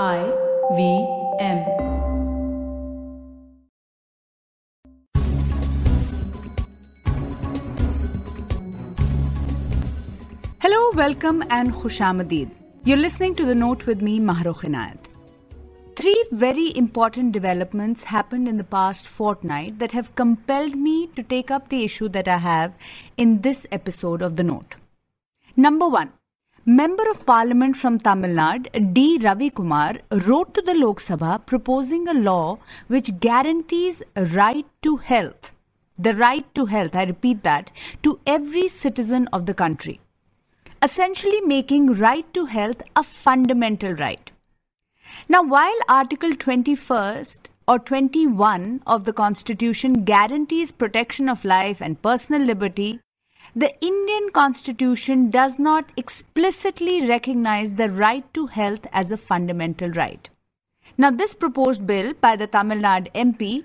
I V M. Hello, welcome, and Khushamadid. You're listening to The Note with me, Mahrukh Inayet. Three very important developments happened in the past fortnight that have compelled me to take up the issue that I have in this episode of The Note. Number one, Member of Parliament from Tamil Nadu, D. Ravi Kumar, wrote to the Lok Sabha proposing a law which guarantees right to health, the right to health, I repeat that, to every citizen of the country, essentially making right to health a fundamental right. Now, while Article 21st or 21 of the Constitution guarantees protection of life and personal liberty, the Indian Constitution does not explicitly recognize the right to health as a fundamental right. Now, this proposed bill by the Tamil Nadu MP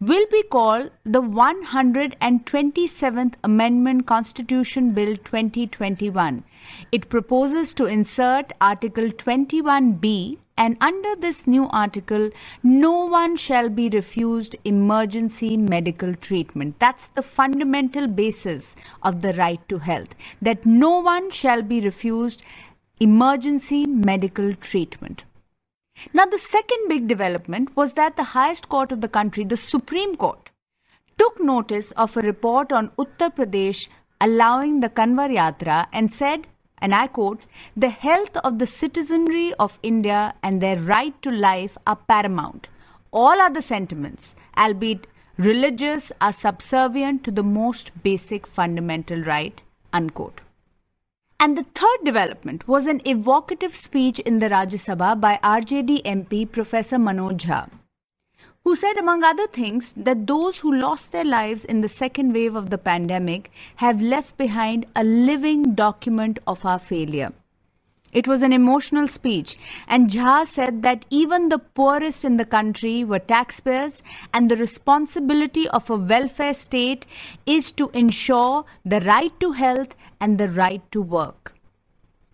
will be called the 127th Amendment Constitution Bill 2021. It proposes to insert Article 21B and under this new article, no one shall be refused emergency medical treatment. That's the fundamental basis of the right to health, that no one shall be refused emergency medical treatment. Now, the second big development was that the highest court of the country, the Supreme Court, took notice of a report on Uttar Pradesh allowing the Kanwar Yatra and said and I quote, the health of the citizenry of India and their right to life are paramount. All other sentiments, albeit religious, are subservient to the most basic fundamental right, unquote. And the third development was an evocative speech in the Rajya Sabha by RJD MP Professor Manoj Jha who said, among other things, that those who lost their lives in the second wave of the pandemic have left behind a living document of our failure. It was an emotional speech, and Jha said that even the poorest in the country were taxpayers, and the responsibility of a welfare state is to ensure the right to health and the right to work.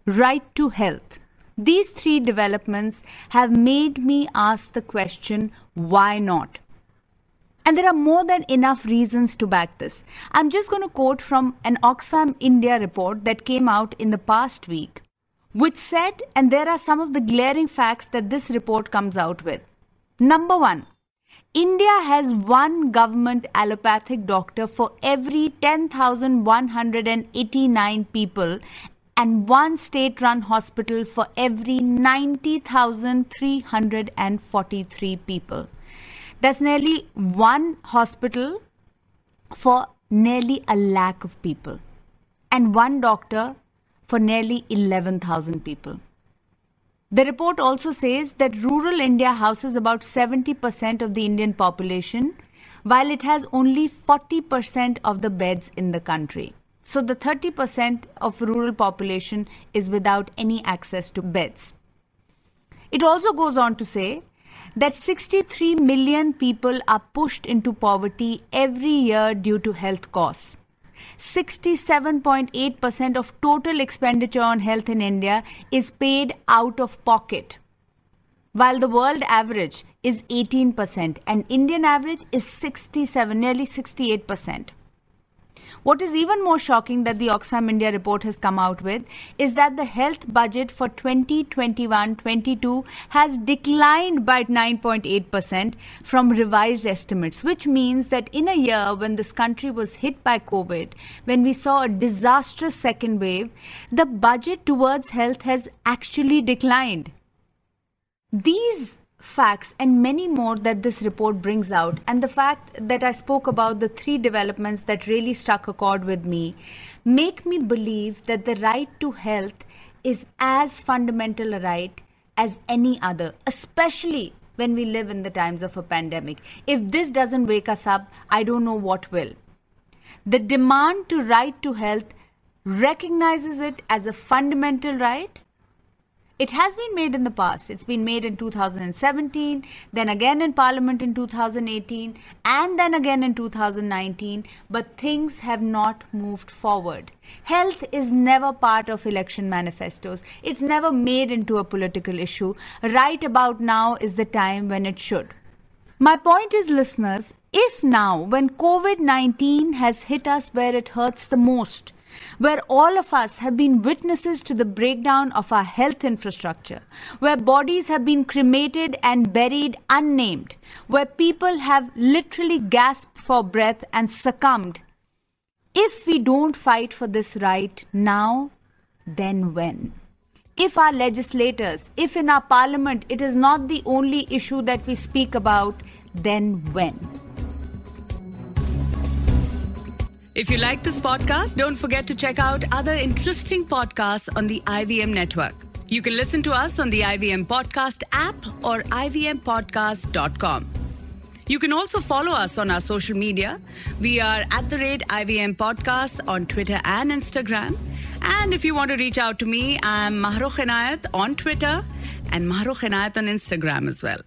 Right to health. These three developments have made me ask the question why not? And there are more than enough reasons to back this. I'm just going to quote from an Oxfam India report that came out in the past week, which said, and there are some of the glaring facts that this report comes out with. Number one, India has one government allopathic doctor for every 10,189 people and one state run hospital for every 90,343 people. That's nearly one hospital for nearly a lakh of people, and one doctor for nearly 11,000 people. The report also says that rural India houses about 70% of the Indian population, while it has only 40% of the beds in the country. So the 30% of rural population is without any access to beds. It also goes on to say that 63 million people are pushed into poverty every year due to health costs. 67.8% of total expenditure on health in India is paid out of pocket, while the world average is 18% and Indian average is 67, nearly 68%. What is even more shocking that the Oxfam India report has come out with is that the health budget for 2021-22 has declined by 9.8% from revised estimates, which means that in a year when this country was hit by COVID, when we saw a disastrous second wave, the budget towards health has actually declined. These facts and many more that this report brings out, and the fact that I spoke about the three developments that really struck a chord with me, make me believe that the right to health is as fundamental a right as any other, especially when we live in the times of a pandemic. If this doesn't wake us up, I don't know what will. The demand to right to health recognizes it as a fundamental right It has been made in the past. It's been made in 2017, then again in Parliament in 2018, and then again in 2019, but things have not moved forward. Health is never part of election manifestos. It's never made into a political issue. Right about now is the time when it should. My point is, listeners, if now, when COVID 19 has hit us where it hurts the most, where all of us have been witnesses to the breakdown of our health infrastructure, where bodies have been cremated and buried unnamed, where people have literally gasped for breath and succumbed. If we don't fight for this right now, then when? If our legislators, if in our parliament it is not the only issue that we speak about, then when? If you like this podcast, don't forget to check out other interesting podcasts on the IVM network. You can listen to us on the IVM Podcast app or ivmpodcast.com. You can also follow us on our social media. We are at the rate IVM Podcast on Twitter and Instagram. And if you want to reach out to me, I'm Mahrukh Inayet on Twitter and Mahrukh Inayet on Instagram as well.